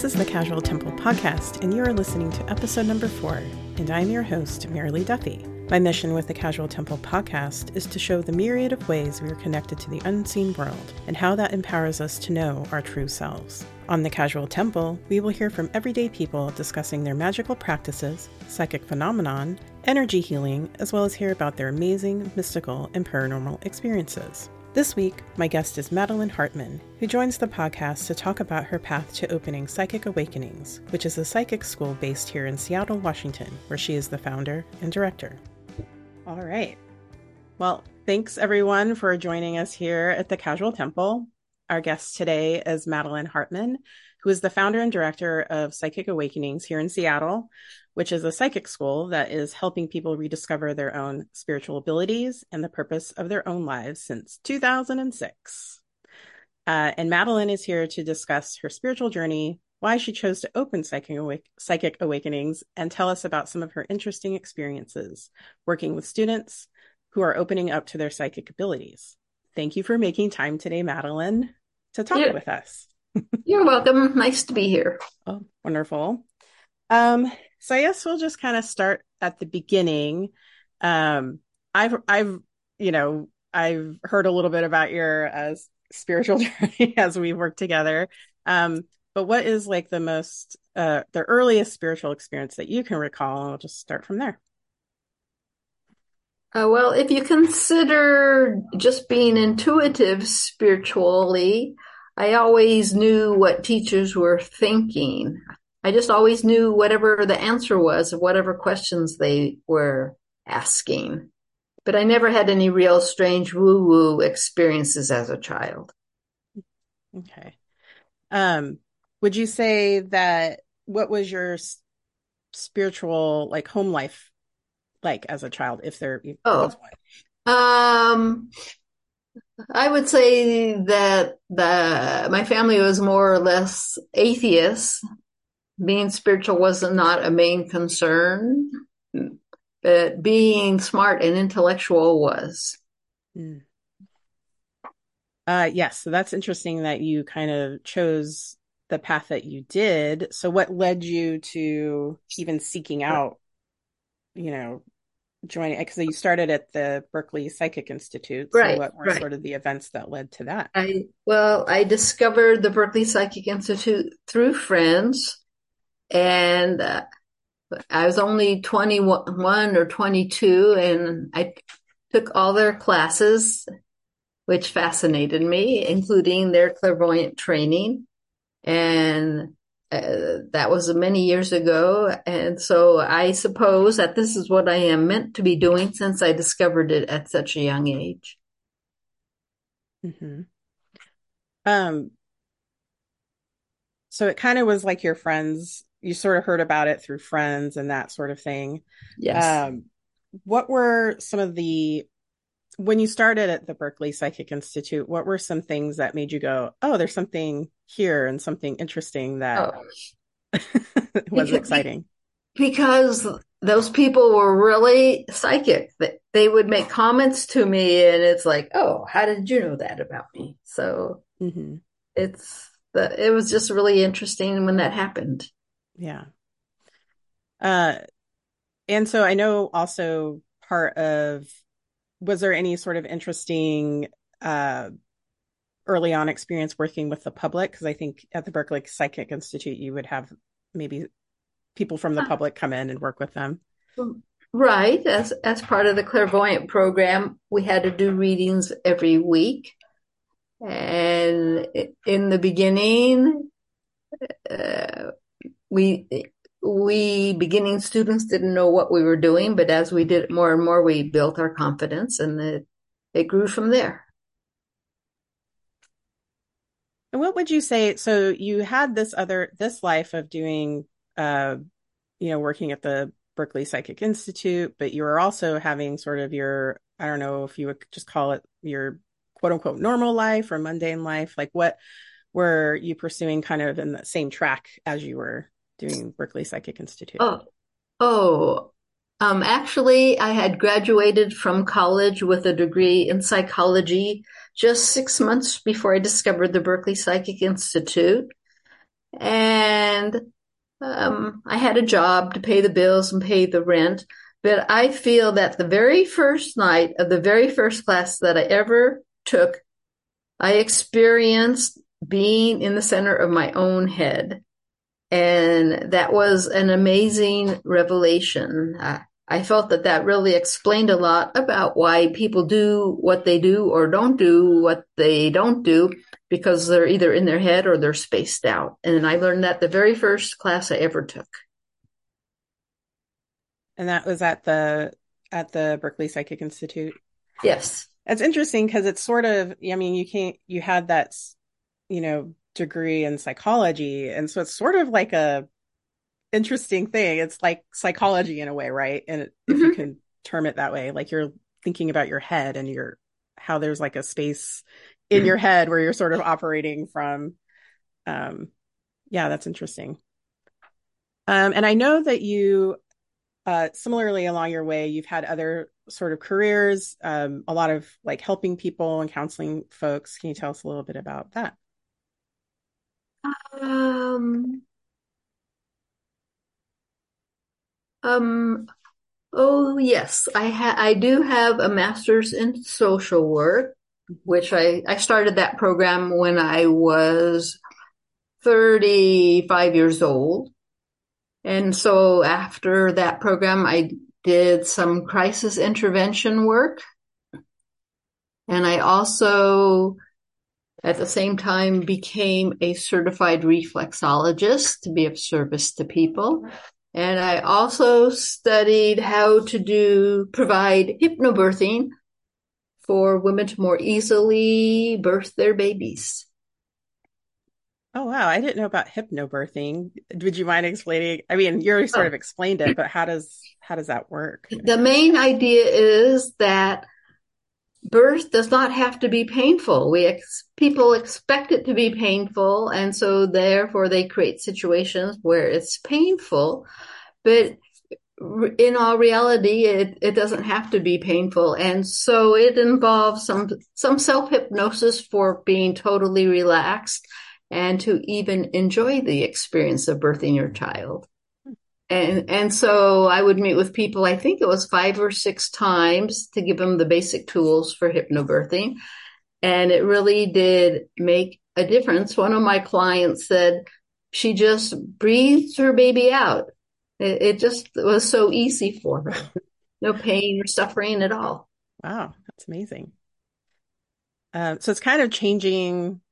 This is the Casual Temple podcast, and you are listening to episode number four. And I'm your host, Merrily Duffy. My mission with the Casual Temple podcast is to show the myriad of ways we are connected to the unseen world and how that empowers us to know our true selves. On the Casual Temple, we will hear from everyday people discussing their magical practices, psychic phenomenon, energy healing, as well as hear about their amazing, mystical, and paranormal experiences. This week, my guest is Madeline Hartman, who joins the podcast to talk about her path to opening Psychic Awakenings, which is a psychic school based here in Seattle, Washington, where she is the founder and director. All right. Well, thanks everyone for joining us here at the Casual Temple. Our guest today is Madeline Hartman, who is the founder and director of Psychic Awakenings here in Seattle, which is a psychic school that is helping people rediscover their own spiritual abilities and the purpose of their own lives since 2006. Uh, and Madeline is here to discuss her spiritual journey, why she chose to open Psychic, Awake- Psychic Awakenings, and tell us about some of her interesting experiences working with students who are opening up to their psychic abilities. Thank you for making time today, Madeline, to talk yeah. with us. You're welcome. Nice to be here. Oh, wonderful. Um, so I guess we'll just kind of start at the beginning. Um, I've, I've, you know, I've heard a little bit about your uh, spiritual journey as we work together. Um, but what is like the most, uh, the earliest spiritual experience that you can recall? I'll just start from there. Uh, well, if you consider just being intuitive spiritually, I always knew what teachers were thinking. I just always knew whatever the answer was of whatever questions they were asking. But I never had any real strange woo woo experiences as a child. Okay. Um, would you say that what was your spiritual like home life like as a child if there oh. was one? Um I would say that the my family was more or less atheist being spiritual was not a main concern, but being smart and intellectual was. Mm. Uh, yes, so that's interesting that you kind of chose the path that you did. So, what led you to even seeking out, you know, joining? Because you started at the Berkeley Psychic Institute. So, right, what were right. sort of the events that led to that? I well, I discovered the Berkeley Psychic Institute through friends and uh, I was only 21 or 22 and I took all their classes, which fascinated me, including their clairvoyant training. And uh, that was many years ago. And so I suppose that this is what I am meant to be doing since I discovered it at such a young age. Mm-hmm. Um, so it kind of was like your friends you sort of heard about it through friends and that sort of thing. Yes. Um, what were some of the when you started at the Berkeley Psychic Institute? What were some things that made you go, "Oh, there's something here and something interesting that oh. was exciting"? Because those people were really psychic. They would make comments to me, and it's like, "Oh, how did you know that about me?" So mm-hmm. it's the it was just really interesting when that happened. Yeah. Uh, and so I know also part of was there any sort of interesting uh early on experience working with the public? Because I think at the Berkeley Psychic Institute you would have maybe people from the public come in and work with them. Right, as as part of the clairvoyant program, we had to do readings every week, and in the beginning, uh, we we beginning students didn't know what we were doing, but as we did more and more, we built our confidence, and it it grew from there. And what would you say? So you had this other this life of doing, uh, you know, working at the Berkeley Psychic Institute, but you were also having sort of your I don't know if you would just call it your quote unquote normal life or mundane life. Like what were you pursuing kind of in the same track as you were doing Berkeley Psychic Institute? Oh, oh, um, actually, I had graduated from college with a degree in psychology just six months before I discovered the Berkeley Psychic Institute. and um, I had a job to pay the bills and pay the rent. But I feel that the very first night of the very first class that I ever took, I experienced being in the center of my own head. And that was an amazing revelation. I, I felt that that really explained a lot about why people do what they do or don't do what they don't do because they're either in their head or they're spaced out. And I learned that the very first class I ever took. And that was at the at the Berkeley Psychic Institute. Yes. It's interesting because it's sort of I mean you can't you had that you know degree in psychology and so it's sort of like a interesting thing. It's like psychology in a way, right? And mm-hmm. if you mm-hmm. can term it that way, like you're thinking about your head and your how there's like a space in your head where you're sort of operating from um yeah that's interesting um and i know that you uh similarly along your way you've had other sort of careers um a lot of like helping people and counseling folks can you tell us a little bit about that um um oh yes i ha- i do have a master's in social work which I, I started that program when I was 35 years old. And so after that program, I did some crisis intervention work. And I also, at the same time, became a certified reflexologist to be of service to people. And I also studied how to do, provide hypnobirthing for women to more easily birth their babies. Oh wow, I didn't know about hypnobirthing. Would you mind explaining? I mean, you already sort oh. of explained it, but how does how does that work? The main idea is that birth does not have to be painful. We ex- people expect it to be painful, and so therefore they create situations where it's painful. But in all reality, it, it doesn't have to be painful. And so it involves some, some self hypnosis for being totally relaxed and to even enjoy the experience of birthing your child. And, and so I would meet with people, I think it was five or six times to give them the basic tools for hypnobirthing. And it really did make a difference. One of my clients said she just breathed her baby out it, it just was so easy for her. No pain or suffering at all. Wow, that's amazing. Um, so it's kind of changing,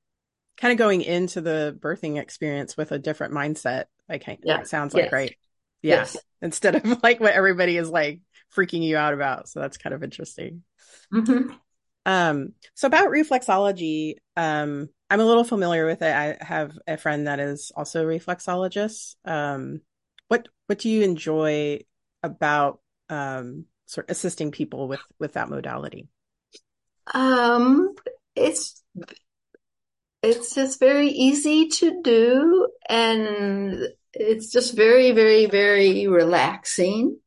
kind of going into the birthing experience with a different mindset. Like, yeah. sounds like, yes. right? Yeah. Yes. Instead of like what everybody is like freaking you out about. So that's kind of interesting. Mm-hmm. Um, so about reflexology, um, I'm a little familiar with it. I have a friend that is also a reflexologist. Um, what what do you enjoy about um, sort of assisting people with with that modality? Um, it's it's just very easy to do, and it's just very, very, very relaxing,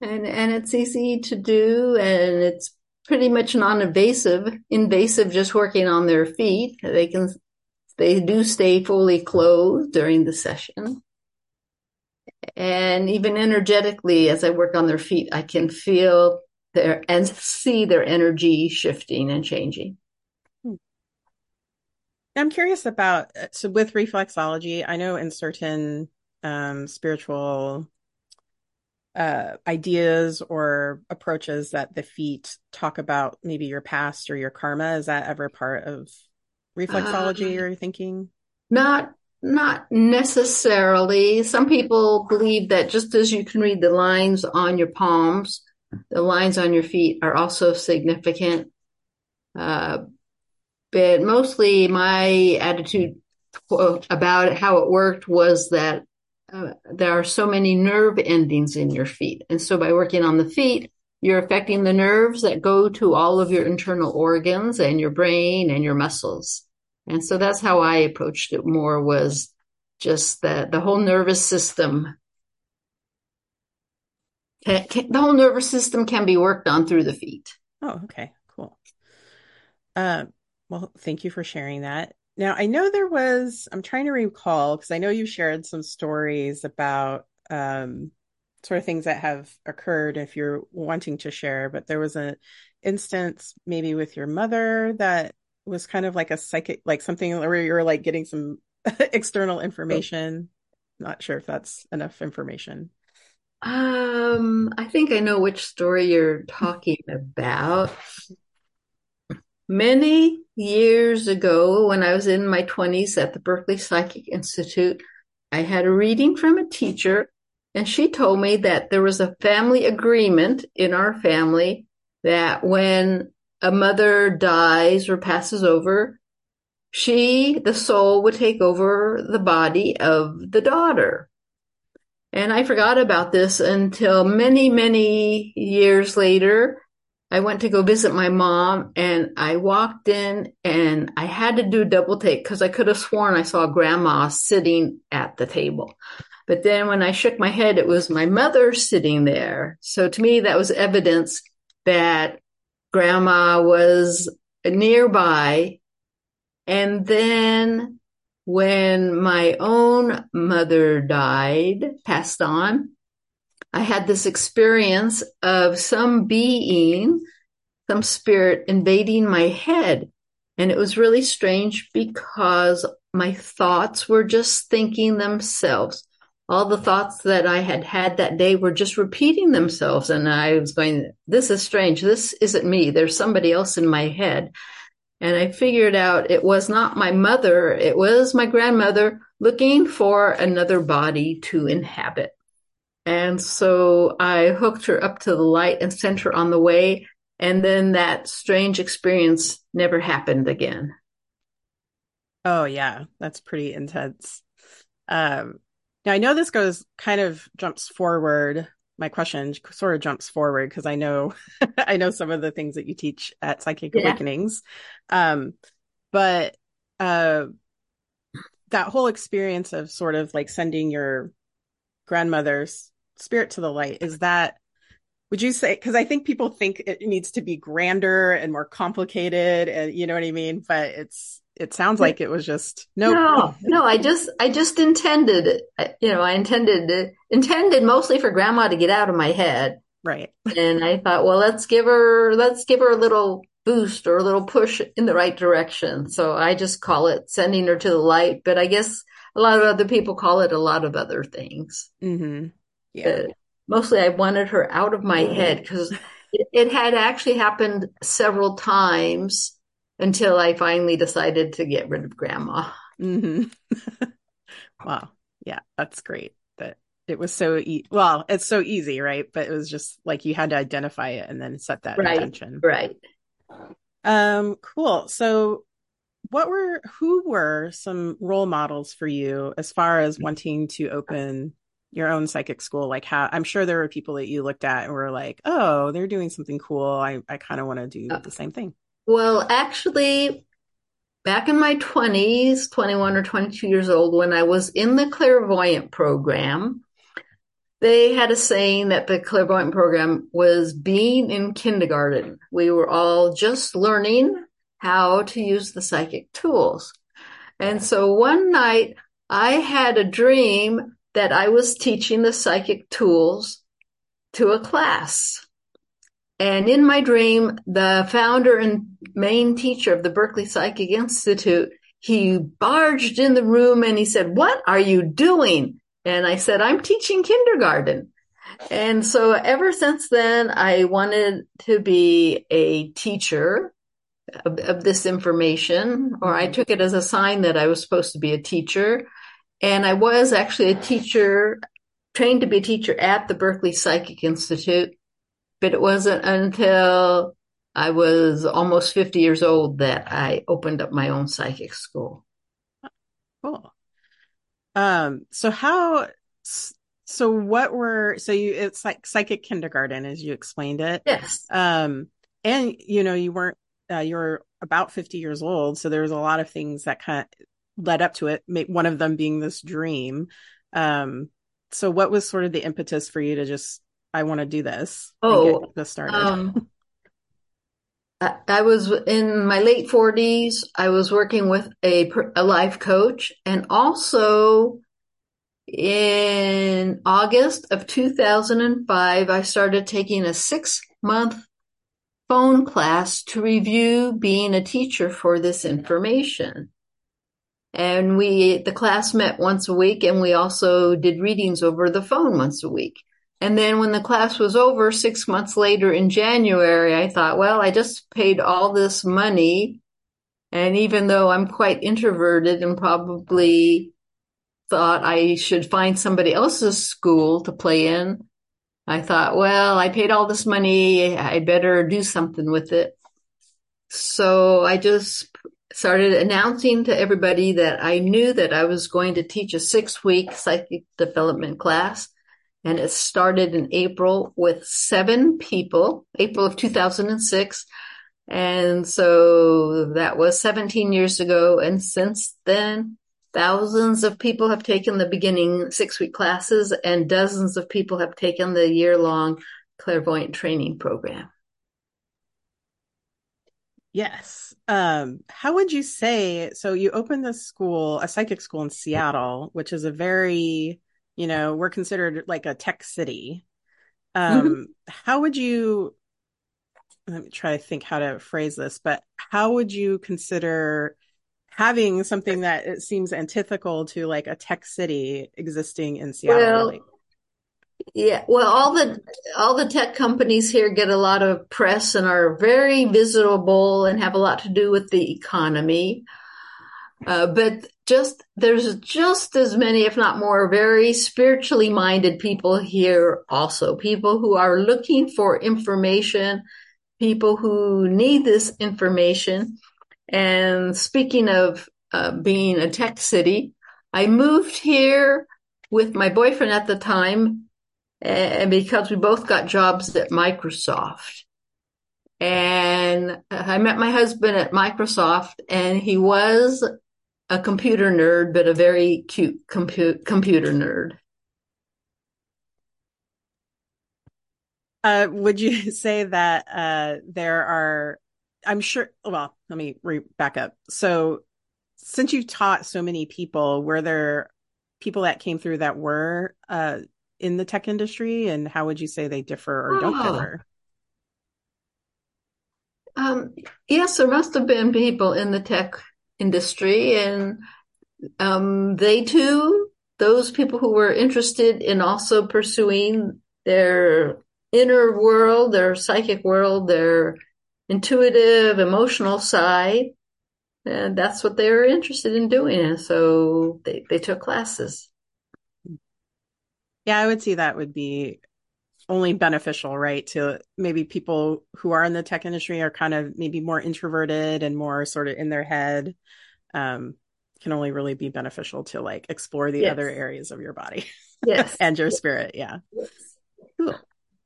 and and it's easy to do, and it's pretty much non-invasive. Invasive, just working on their feet. They can they do stay fully clothed during the session and even energetically as i work on their feet i can feel their and see their energy shifting and changing. I'm curious about so with reflexology i know in certain um, spiritual uh, ideas or approaches that the feet talk about maybe your past or your karma is that ever part of reflexology um, or thinking not not necessarily. Some people believe that just as you can read the lines on your palms, the lines on your feet are also significant. Uh, but mostly my attitude about how it worked was that uh, there are so many nerve endings in your feet. And so by working on the feet, you're affecting the nerves that go to all of your internal organs and your brain and your muscles. And so that's how I approached it more was just the, the whole nervous system. Can, can, the whole nervous system can be worked on through the feet. Oh, okay, cool. Uh, well, thank you for sharing that. now I know there was, I'm trying to recall because I know you shared some stories about um, sort of things that have occurred if you're wanting to share, but there was an instance maybe with your mother that was kind of like a psychic, like something where you're like getting some external information. Not sure if that's enough information. Um, I think I know which story you're talking about. Many years ago, when I was in my 20s at the Berkeley Psychic Institute, I had a reading from a teacher, and she told me that there was a family agreement in our family that when a mother dies or passes over, she, the soul, would take over the body of the daughter. And I forgot about this until many, many years later. I went to go visit my mom and I walked in and I had to do double take because I could have sworn I saw grandma sitting at the table. But then when I shook my head, it was my mother sitting there. So to me, that was evidence that grandma was nearby. And then when my own mother died, passed on, I had this experience of some being, some spirit invading my head. And it was really strange because my thoughts were just thinking themselves. All the thoughts that I had had that day were just repeating themselves. And I was going, this is strange. This isn't me. There's somebody else in my head. And I figured out it was not my mother. It was my grandmother looking for another body to inhabit. And so I hooked her up to the light and sent her on the way. And then that strange experience never happened again. Oh, yeah. That's pretty intense. Um, now, I know this goes kind of jumps forward. My question sort of jumps forward because I know I know some of the things that you teach at Psychic yeah. Awakenings. Um, but uh, that whole experience of sort of like sending your grandmother's spirit to the light is that would you say because i think people think it needs to be grander and more complicated and you know what i mean? But it's it sounds like it was just no no no i just i just intended you know i intended intended mostly for grandma to get out of my head. Right. And i thought well let's give her let's give her a little boost or a little push in the right direction. So i just call it sending her to the light but i guess a lot of other people call it a lot of other things. Mm-hmm. Yeah. Uh, mostly I wanted her out of my head because it, it, had actually happened several times until I finally decided to get rid of grandma. Mm-hmm. wow. Yeah, that's great. That it was so e- well, it's so easy, right? But it was just like you had to identify it and then set that right, intention. Right. Um, cool. So what were who were some role models for you as far as wanting to open your own psychic school like how i'm sure there were people that you looked at and were like oh they're doing something cool. I, I kind of want to do uh, the same thing. well actually back in my 20s 21 or 22 years old when i was in the clairvoyant program they had a saying that the clairvoyant program was being in kindergarten. We were all just learning how to use the psychic tools. And so one night i had a dream that I was teaching the psychic tools to a class. And in my dream, the founder and main teacher of the Berkeley Psychic Institute, he barged in the room and he said, what are you doing? And I said, I'm teaching kindergarten. And so ever since then, I wanted to be a teacher of, of this information, or I mm-hmm. took it as a sign that I was supposed to be a teacher. And I was actually a teacher, trained to be a teacher at the Berkeley Psychic Institute, but it wasn't until I was almost 50 years old that I opened up my own psychic school. Cool. Um, so how, so what were, so you, it's like psychic kindergarten as you explained it. Yes. Um, and you know, you weren't, uh, you were about 50 years old. So there was a lot of things that kind of, led up to it, one of them being this dream. Um, so what was sort of the impetus for you to just, I want to do this? Oh, this started. Um, I was in my late 40s. I was working with a, a life coach and also in August of 2005, I started taking a six month phone class to review being a teacher for this information. And we, the class met once a week and we also did readings over the phone once a week. And then when the class was over six months later in January, I thought, well, I just paid all this money. And even though I'm quite introverted and probably thought I should find somebody else's school to play in, I thought, well, I paid all this money. I'd better do something with it. So I just started announcing to everybody that I knew that I was going to teach a six week psychic development class and it started in April with seven people, April of 2006. And so that was 17 years ago. And since then, thousands of people have taken the beginning six week classes and dozens of people have taken the year long clairvoyant training program. Yes. Um, how would you say? So you opened this school, a psychic school in Seattle, which is a very you know we're considered like a tech city um mm-hmm. how would you let me try to think how to phrase this but how would you consider having something that it seems antithetical to like a tech city existing in Seattle well, really? Yeah well all the all the tech companies here get a lot of press and are very visible and have a lot to do with the economy uh, but just there's just as many, if not more, very spiritually minded people here also. People who are looking for information, people who need this information. And speaking of uh, being a tech city, I moved here with my boyfriend at the time, and because we both got jobs at Microsoft. And I met my husband at Microsoft, and he was a computer nerd, but a very cute compu- computer nerd. Uh, would you say that uh, there are? I'm sure. Well, let me re- back up. So, since you've taught so many people, were there people that came through that were uh, in the tech industry, and how would you say they differ or don't oh. differ? Um, yes, there must have been people in the tech industry and um, they too those people who were interested in also pursuing their inner world their psychic world their intuitive emotional side and that's what they were interested in doing and so they, they took classes yeah i would see that would be only beneficial, right? To maybe people who are in the tech industry are kind of maybe more introverted and more sort of in their head. Um, can only really be beneficial to like explore the yes. other areas of your body. Yes. and your spirit. Yeah. Yes. Cool.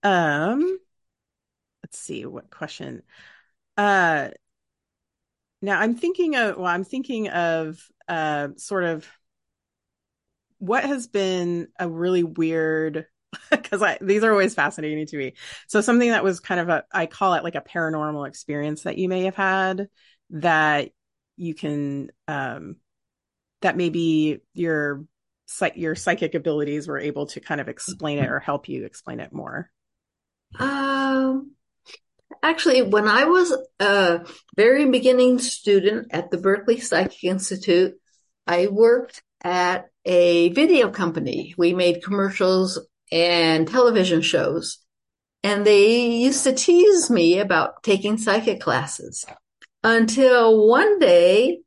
Um, let's see what question. Uh, now I'm thinking of, well, I'm thinking of, uh, sort of what has been a really weird because these are always fascinating to me. So something that was kind of a I call it like a paranormal experience that you may have had that you can um that maybe your your psychic abilities were able to kind of explain it or help you explain it more. Um actually when I was a very beginning student at the Berkeley Psychic Institute, I worked at a video company. We made commercials and television shows. And they used to tease me about taking psychic classes until one day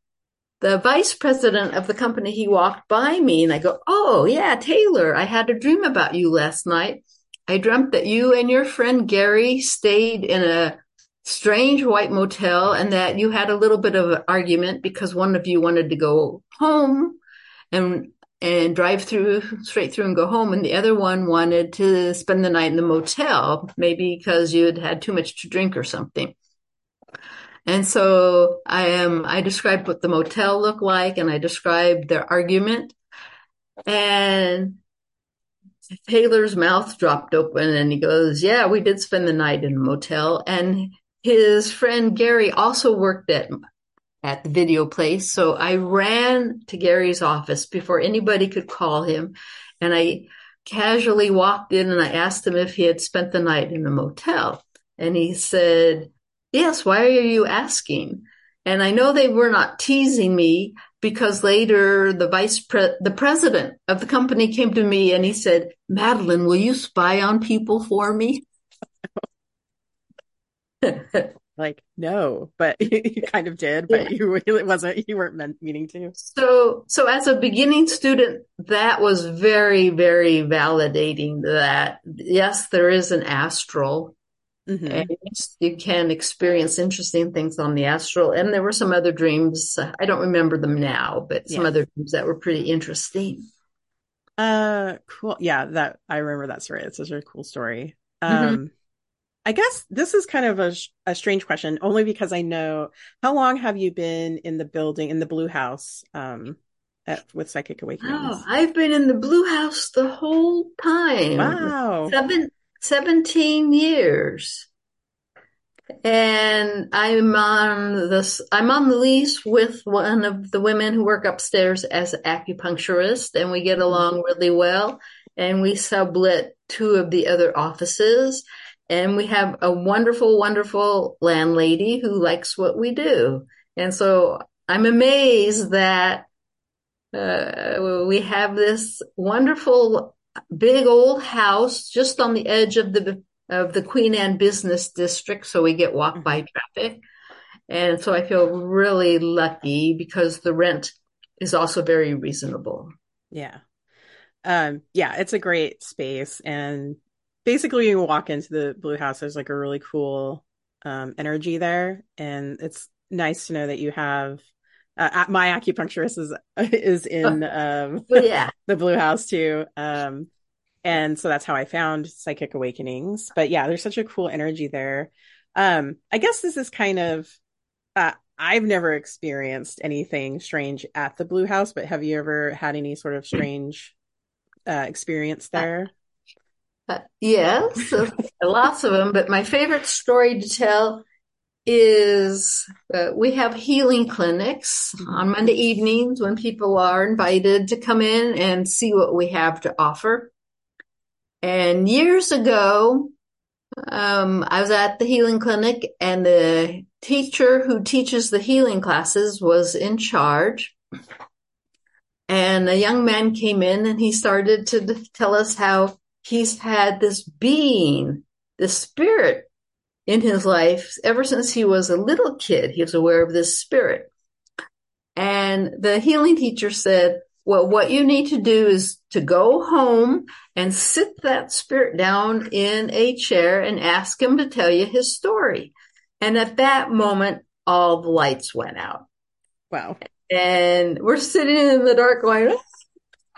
the vice president of the company, he walked by me and I go, Oh yeah, Taylor, I had a dream about you last night. I dreamt that you and your friend Gary stayed in a strange white motel and that you had a little bit of an argument because one of you wanted to go home and and drive through straight through and go home. And the other one wanted to spend the night in the motel, maybe because you had had too much to drink or something. And so I am, I described what the motel looked like and I described their argument. And Taylor's mouth dropped open and he goes, yeah, we did spend the night in a motel. And his friend Gary also worked at at the video place. So I ran to Gary's office before anybody could call him. And I casually walked in and I asked him if he had spent the night in the motel. And he said, Yes, why are you asking? And I know they were not teasing me because later the vice pre- the president of the company came to me and he said, Madeline, will you spy on people for me? like no but you kind of did but yeah. you it wasn't you weren't meant meaning to so so as a beginning student that was very very validating that yes there is an astral mm-hmm. and you can experience interesting things on the astral and there were some other dreams i don't remember them now but some yeah. other dreams that were pretty interesting uh cool yeah that i remember that story it's such a cool story mm-hmm. um mm-hmm. I guess this is kind of a, a strange question, only because I know how long have you been in the building in the Blue House um, at, with Psychic Awakening? Oh, I've been in the Blue House the whole time. Wow, Seven, 17 years, and I'm on this. I'm on the lease with one of the women who work upstairs as an acupuncturist, and we get mm-hmm. along really well. And we sublet two of the other offices and we have a wonderful, wonderful landlady who likes what we do. And so I'm amazed that uh, we have this wonderful big old house just on the edge of the of the Queen Anne Business District, so we get walk by mm-hmm. traffic. And so I feel really lucky because the rent is also very reasonable. Yeah. Um, yeah, it's a great space and basically you walk into the blue house there's like a really cool um, energy there and it's nice to know that you have uh, my acupuncturist is is in um, yeah. the blue house too um, and so that's how i found psychic awakenings but yeah there's such a cool energy there um, i guess this is kind of uh, i've never experienced anything strange at the blue house but have you ever had any sort of strange uh, experience there uh, yes, lots of them. But my favorite story to tell is uh, we have healing clinics on Monday evenings when people are invited to come in and see what we have to offer. And years ago, um, I was at the healing clinic and the teacher who teaches the healing classes was in charge. And a young man came in and he started to tell us how he's had this being, this spirit in his life ever since he was a little kid. He was aware of this spirit. And the healing teacher said, well, what you need to do is to go home and sit that spirit down in a chair and ask him to tell you his story. And at that moment, all the lights went out. Wow. And we're sitting in the dark going,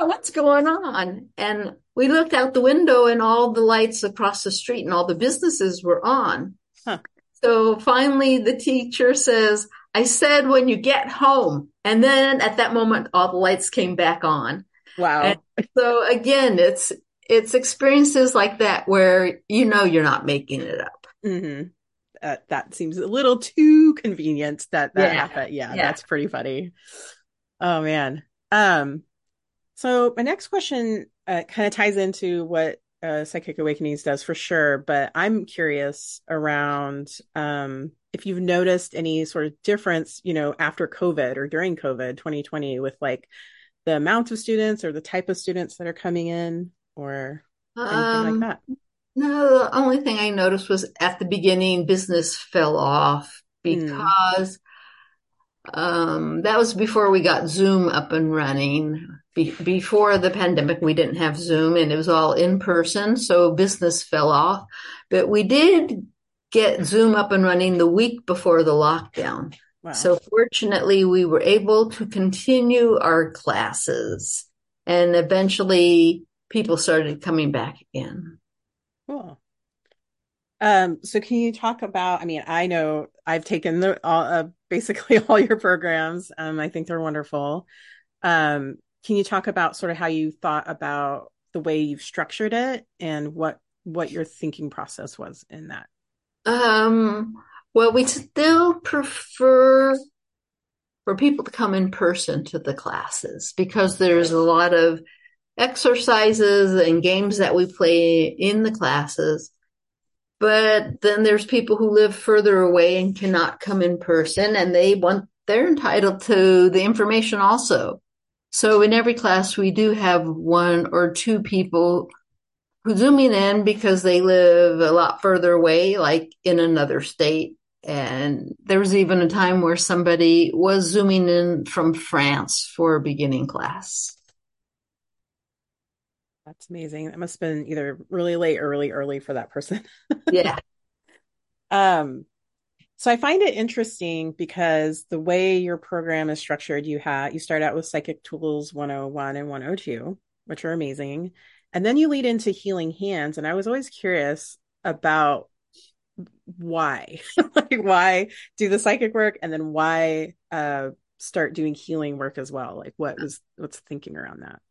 what's going on? And we looked out the window and all the lights across the street and all the businesses were on. Huh. So finally the teacher says, I said when you get home. And then at that moment, all the lights came back on. Wow. And so again, it's, it's experiences like that where you know you're not making it up. Mm-hmm. Uh, that seems a little too convenient that that yeah. happened. Yeah, yeah, that's pretty funny. Oh man. Um, so my next question uh, kind of ties into what uh, Psychic Awakenings does for sure, but I'm curious around um, if you've noticed any sort of difference, you know, after COVID or during COVID 2020 with like the amount of students or the type of students that are coming in or anything um, like that. No, the only thing I noticed was at the beginning, business fell off hmm. because mm. um, that was before we got Zoom up and running. Be- before the pandemic, we didn't have Zoom and it was all in person. So business fell off, but we did get Zoom up and running the week before the lockdown. Wow. So fortunately, we were able to continue our classes and eventually people started coming back again. Cool. Um, so can you talk about, I mean, I know I've taken the, all, uh, basically all your programs. Um, I think they're wonderful. Um, can you talk about sort of how you thought about the way you've structured it and what what your thinking process was in that? Um, Well, we still prefer for people to come in person to the classes because there's a lot of exercises and games that we play in the classes. But then there's people who live further away and cannot come in person and they want, they're entitled to the information also. So in every class, we do have one or two people who zooming in because they live a lot further away, like in another state. And there was even a time where somebody was zooming in from France for a beginning class. That's amazing. It must have been either really late or really early for that person. yeah. Um, so I find it interesting because the way your program is structured, you have you start out with Psychic Tools 101 and 102, which are amazing. And then you lead into healing hands. And I was always curious about why like why do the psychic work and then why uh start doing healing work as well like what was what's thinking around that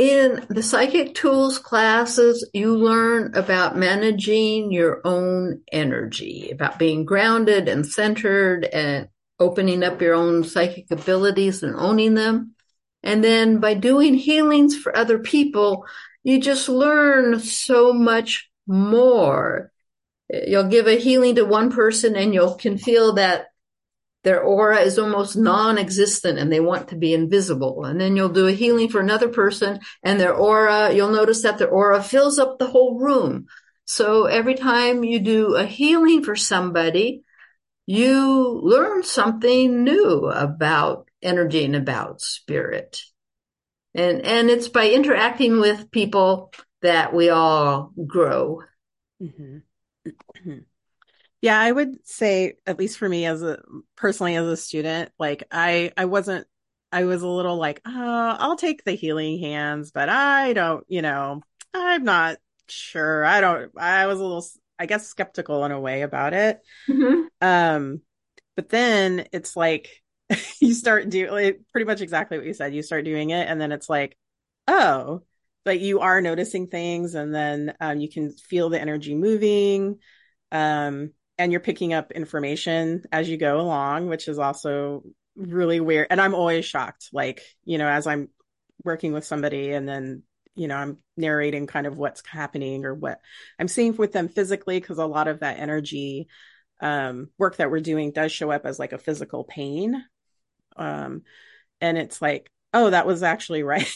in the psychic tools classes you learn about managing your own energy about being grounded and centered and opening up your own psychic abilities and owning them. And then by doing healings for other people you just learn so much more. You'll give a healing to one person and you can feel that their aura is almost non-existent and they want to be invisible. And then you'll do a healing for another person and their aura, you'll notice that their aura fills up the whole room. So every time you do a healing for somebody, you learn something new about energy and about spirit. And, and it's by interacting with people that we all grow. Mm-hmm. yeah, I would say, at least for me as a personally as a student, like I I wasn't I was a little like, oh, I'll take the healing hands, but I don't, you know, I'm not sure. I don't I was a little I guess skeptical in a way about it. Mm-hmm. Um but then it's like you start doing like, pretty much exactly what you said. You start doing it and then it's like, oh, but you are noticing things and then um, you can feel the energy moving um, and you're picking up information as you go along which is also really weird and i'm always shocked like you know as i'm working with somebody and then you know i'm narrating kind of what's happening or what i'm seeing with them physically because a lot of that energy um, work that we're doing does show up as like a physical pain um, and it's like oh that was actually right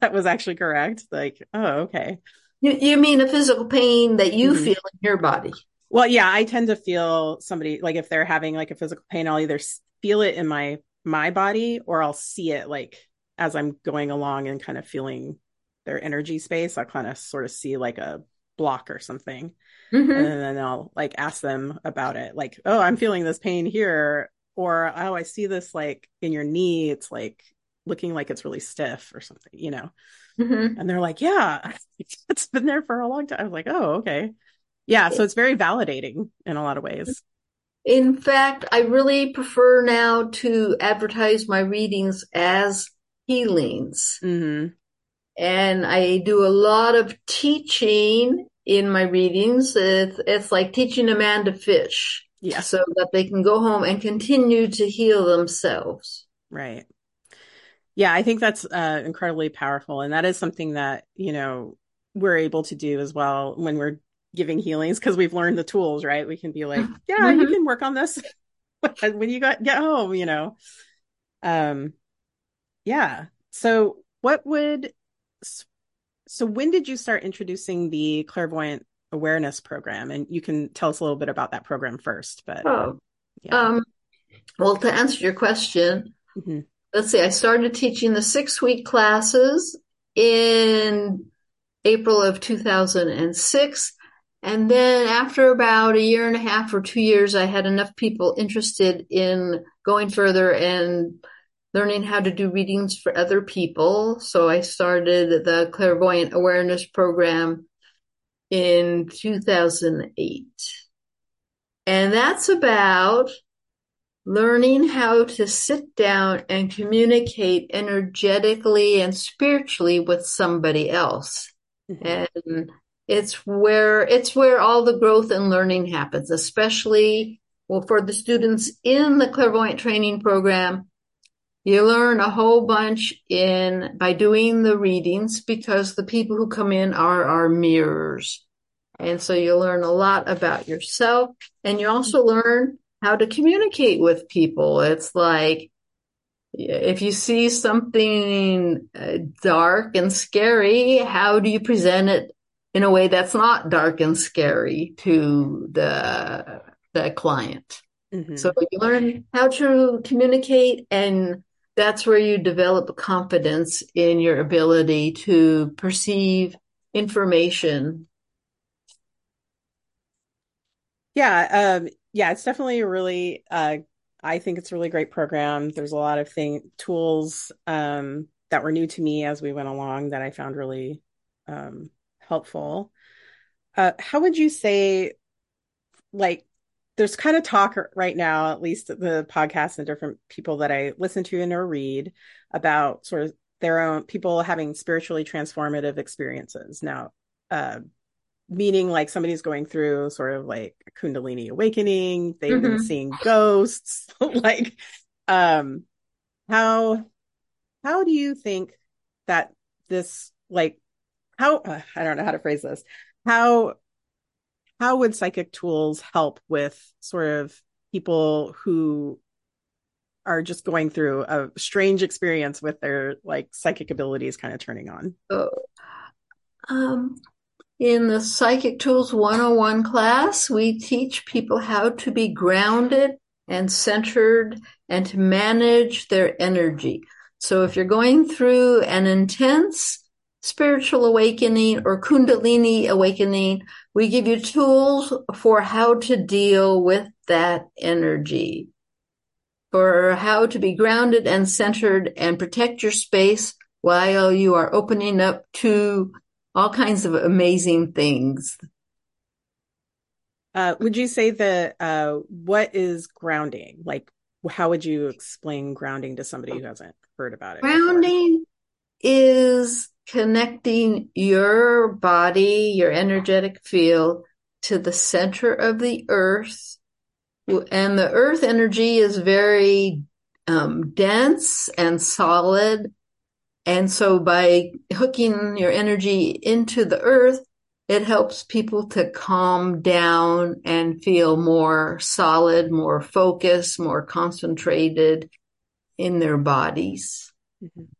that was actually correct. Like, oh, okay. You, you mean a physical pain that you mm-hmm. feel in your body? Well, yeah, I tend to feel somebody like if they're having like a physical pain, I'll either feel it in my my body or I'll see it like as I'm going along and kind of feeling their energy space. I'll kind of sort of see like a block or something. Mm-hmm. And then I'll like ask them about it. Like, oh, I'm feeling this pain here. Or, oh, I see this like in your knee. It's like looking like it's really stiff or something, you know. Mm-hmm. And they're like, yeah, it's been there for a long time. I was like, oh, okay. Yeah. So it's very validating in a lot of ways. In fact, I really prefer now to advertise my readings as healings. Mm-hmm. And I do a lot of teaching in my readings. It's, it's like teaching a man to fish. Yeah. So that they can go home and continue to heal themselves. Right yeah i think that's uh, incredibly powerful and that is something that you know we're able to do as well when we're giving healings because we've learned the tools right we can be like yeah mm-hmm. you can work on this when you got get home you know um yeah so what would so when did you start introducing the clairvoyant awareness program and you can tell us a little bit about that program first but oh, yeah. um well to answer your question mm-hmm let's see, I started teaching the six week classes in April of 2006. And then after about a year and a half or two years, I had enough people interested in going further and learning how to do readings for other people. So I started the clairvoyant awareness program in 2008. And that's about learning how to sit down and communicate energetically and spiritually with somebody else. Mm-hmm. And it's where, it's where all the growth and learning happens, especially Well, for the students in the clairvoyant training program, you learn a whole bunch in by doing the readings because the people who come in are our mirrors. And so you learn a lot about yourself and you also learn how to communicate with people. It's like if you see something uh, dark and scary, how do you present it in a way that's not dark and scary to the the client? Mm-hmm. So you learn how to communicate and that's where you develop confidence in your ability to perceive information. Yeah, um, yeah, it's definitely a really uh, I think it's a really great program. There's a lot of thing tools um, that were new to me as we went along that I found really um, helpful. Uh, how would you say, like, there's kind of talk right now, at least the podcast and different people that I listen to and or read about sort of their own people having spiritually transformative experiences. Now, uh, meaning like somebody's going through sort of like a kundalini awakening they've mm-hmm. been seeing ghosts like um how how do you think that this like how uh, i don't know how to phrase this how how would psychic tools help with sort of people who are just going through a strange experience with their like psychic abilities kind of turning on oh, um in the Psychic Tools 101 class, we teach people how to be grounded and centered and to manage their energy. So if you're going through an intense spiritual awakening or Kundalini awakening, we give you tools for how to deal with that energy, for how to be grounded and centered and protect your space while you are opening up to all kinds of amazing things. Uh, would you say that uh, what is grounding? Like, how would you explain grounding to somebody who hasn't heard about it? Grounding before? is connecting your body, your energetic field to the center of the earth. And the earth energy is very um, dense and solid and so by hooking your energy into the earth, it helps people to calm down and feel more solid, more focused, more concentrated in their bodies. Mm-hmm.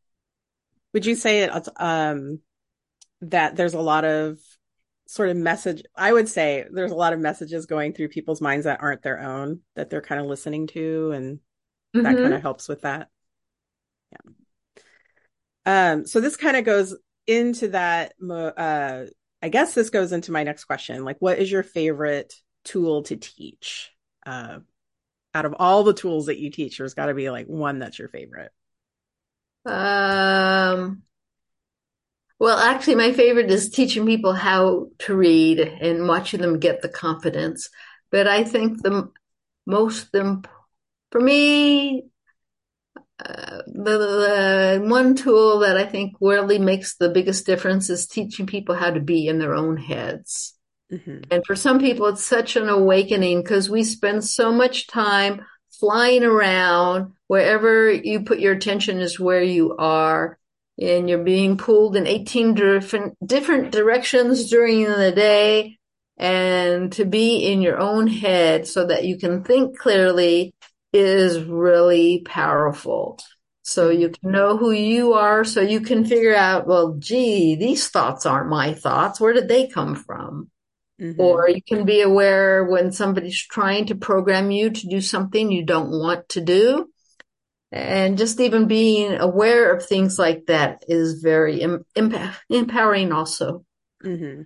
Would you say it, um, that there's a lot of sort of message? I would say there's a lot of messages going through people's minds that aren't their own, that they're kind of listening to, and mm-hmm. that kind of helps with that. Yeah. Um, so this kind of goes into that. Uh, I guess this goes into my next question. Like, what is your favorite tool to teach? Uh, out of all the tools that you teach, there's got to be like one that's your favorite. Um. Well, actually, my favorite is teaching people how to read and watching them get the confidence. But I think the most them for me, uh, the, the, one tool that I think really makes the biggest difference is teaching people how to be in their own heads. Mm-hmm. And for some people, it's such an awakening because we spend so much time flying around. Wherever you put your attention is where you are. And you're being pulled in 18 different, different directions during the day. And to be in your own head so that you can think clearly is really powerful. So you can know who you are, so you can figure out, well, gee, these thoughts aren't my thoughts. Where did they come from? Mm-hmm. Or you can be aware when somebody's trying to program you to do something you don't want to do. And just even being aware of things like that is very em- empowering also. Mm-hmm.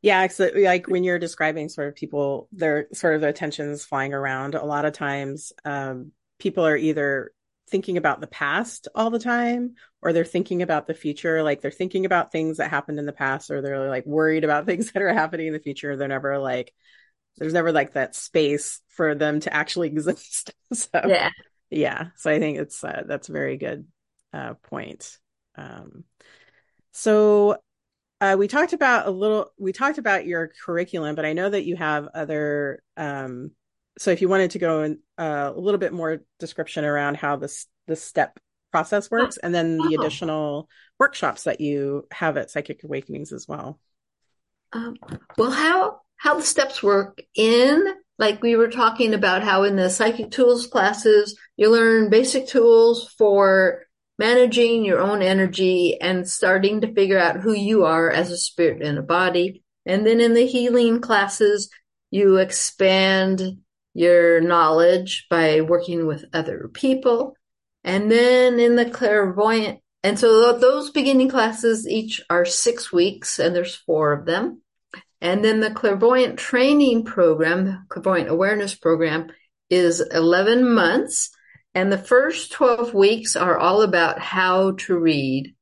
Yeah, absolutely. Like when you're describing sort of people, their sort of the attentions flying around. A lot of times, um, people are either thinking about the past all the time, or they're thinking about the future. Like they're thinking about things that happened in the past, or they're like worried about things that are happening in the future. They're never like, there's never like that space for them to actually exist. so yeah, yeah. So I think it's uh, that's a very good uh, point. Um, so uh, we talked about a little we talked about your curriculum but i know that you have other um, so if you wanted to go in uh, a little bit more description around how this this step process works, and then the Oh. additional workshops that you have at Psychic Awakenings as well. Um, well, how how the steps work in like we were talking about how in the psychic tools classes you learn basic tools for managing your own energy and starting to figure out who you are as a spirit in a body. And then in the healing classes, you expand your knowledge by working with other people. And then in the clairvoyant, and so those beginning classes each are six weeks, and there's four of them. And then the clairvoyant training program, clairvoyant awareness program, is 11 months. And the first 12 weeks are all about how to read,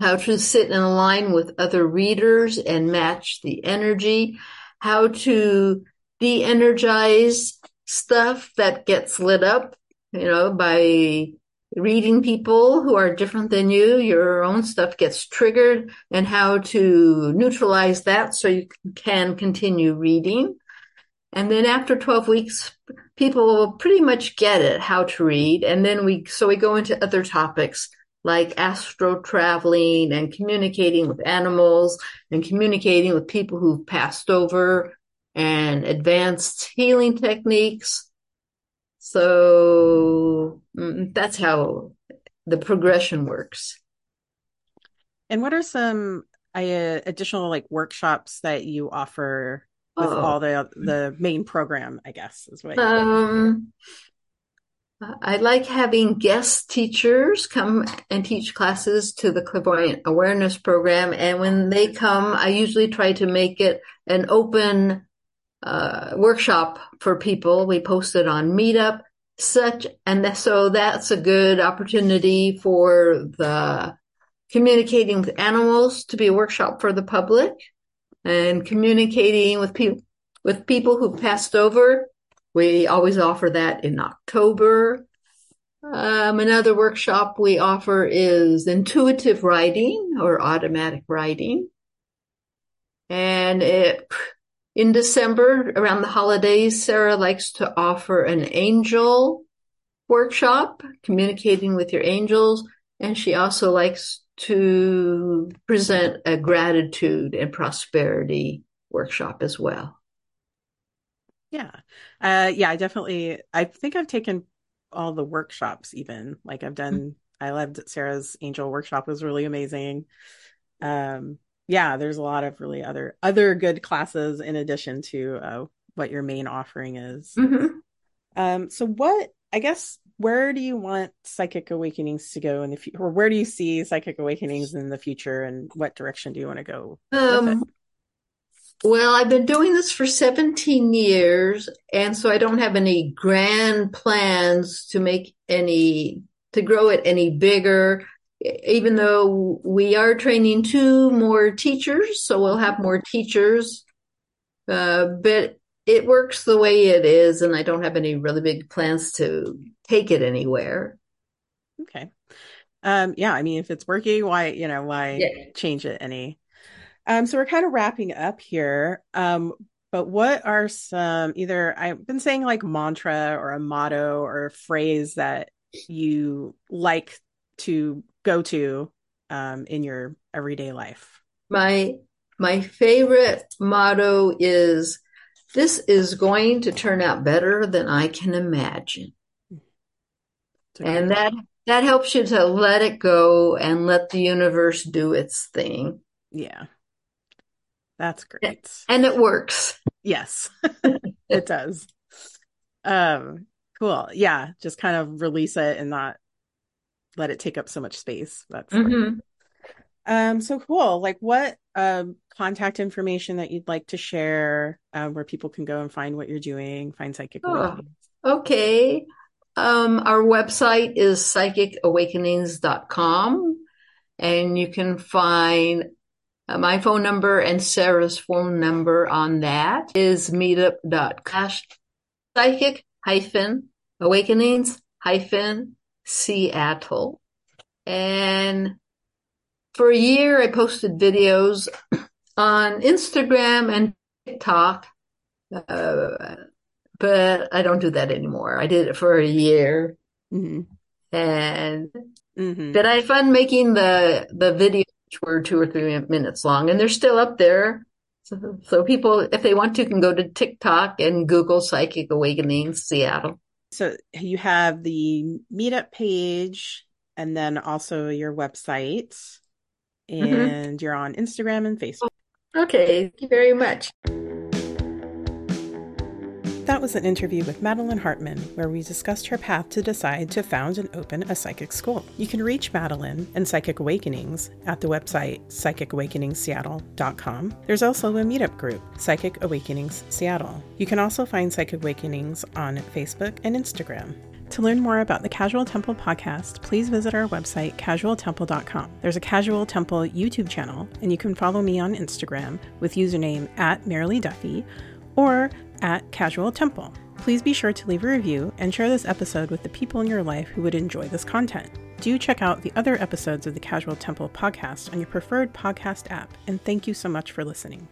how to sit in line with other readers and match the energy, how to de energize stuff that gets lit up, you know, by reading people who are different than you. Your own stuff gets triggered, and how to neutralize that so you can continue reading. And then after 12 weeks, people will pretty much get it, how to read. And then we, so we go into other topics like astral traveling and communicating with animals and communicating with people who've passed over and advanced healing techniques. So mm, that's how the progression works. And what are some uh, additional like workshops that you offer with Oh. all the the main program? I guess is what. Um, I like having guest teachers come and teach classes to the clairvoyant awareness program. And when they come, I usually try to make it an open uh, workshop for people. We post it on Meetup, such, and so that's a good opportunity for the communicating with animals to be a workshop for the public and communicating with people with people who passed over. We always offer that in October. Um, another workshop we offer is intuitive writing or automatic writing. And it, in December, around the holidays, Sarah likes to offer an angel workshop, communicating with your angels. And she also likes to present a gratitude and prosperity workshop as well. Yeah. Uh yeah, I definitely I think I've taken all the workshops even. Like I've done I loved Sarah's angel workshop was really amazing. Um yeah, there's a lot of really other other good classes in addition to uh what your main offering is. Mhm. Um so what I guess where do you want Psychic Awakenings to go in the future or where do you see Psychic Awakenings in the future and what direction do you want to go? Um, well, I've been doing this for 17 years, and so I don't have any grand plans to make any, to grow it any bigger, even though we are training two more teachers, so we'll have more teachers. Uh, but it works the way it is, and I don't have any really big plans to take it anywhere. Okay. Um, yeah, I mean, if it's working, why, you know, why Yeah. change it any? Um, so we're kind of wrapping up here. Um, but what are some either I've been saying like mantra or a motto or a phrase that you like to go to um in your everyday life? My my favorite motto is this is going to turn out better than I can imagine. And that that helps you to let it go and let the universe do its thing. yeah. That's great. And it works. Yes, it does. Um, cool. Yeah, just kind of release it and not let it take up so much space. That's Mhm. um so cool. Like what um contact information that you'd like to share um where people can go and find what you're doing, find Psychic Oh. Awakenings. Okay. Um, our website is psychicawakenings.com and you can find uh, my phone number and Sarah's phone number on that is meetup.com psychic hyphen awakenings hyphen Seattle. And for a year, I posted videos on Instagram and TikTok, uh, but I don't do that anymore. I did it for a year. Mm-hmm. And Mm-hmm. but I had fun making the the videos which were two or three minutes long, and they're still up there. So, so people, if they want to, can go to TikTok and Google Psychic Awakening Seattle. So you have the meetup page and then also your website, mm-hmm. and you're on Instagram and Facebook. Okay, thank you very much. That was an interview with Madeline Hartman, where we discussed her path to decide to found and open a psychic school. You can reach Madeline and Psychic Awakenings at the website psychicawakeningsseattle.com. There's also a meetup group, Psychic Awakenings Seattle. You can also find Psychic Awakenings on Facebook and Instagram. To learn more about the Casual Temple podcast, please visit our website, casualtemple.com. There's a Casual Temple YouTube channel, and you can follow me on Instagram with username at Merrily Duffy or at Casual Temple. Please be sure to leave a review and share this episode with the people in your life who would enjoy this content. Do check out the other episodes of the Casual Temple podcast on your preferred podcast app, and thank you so much for listening.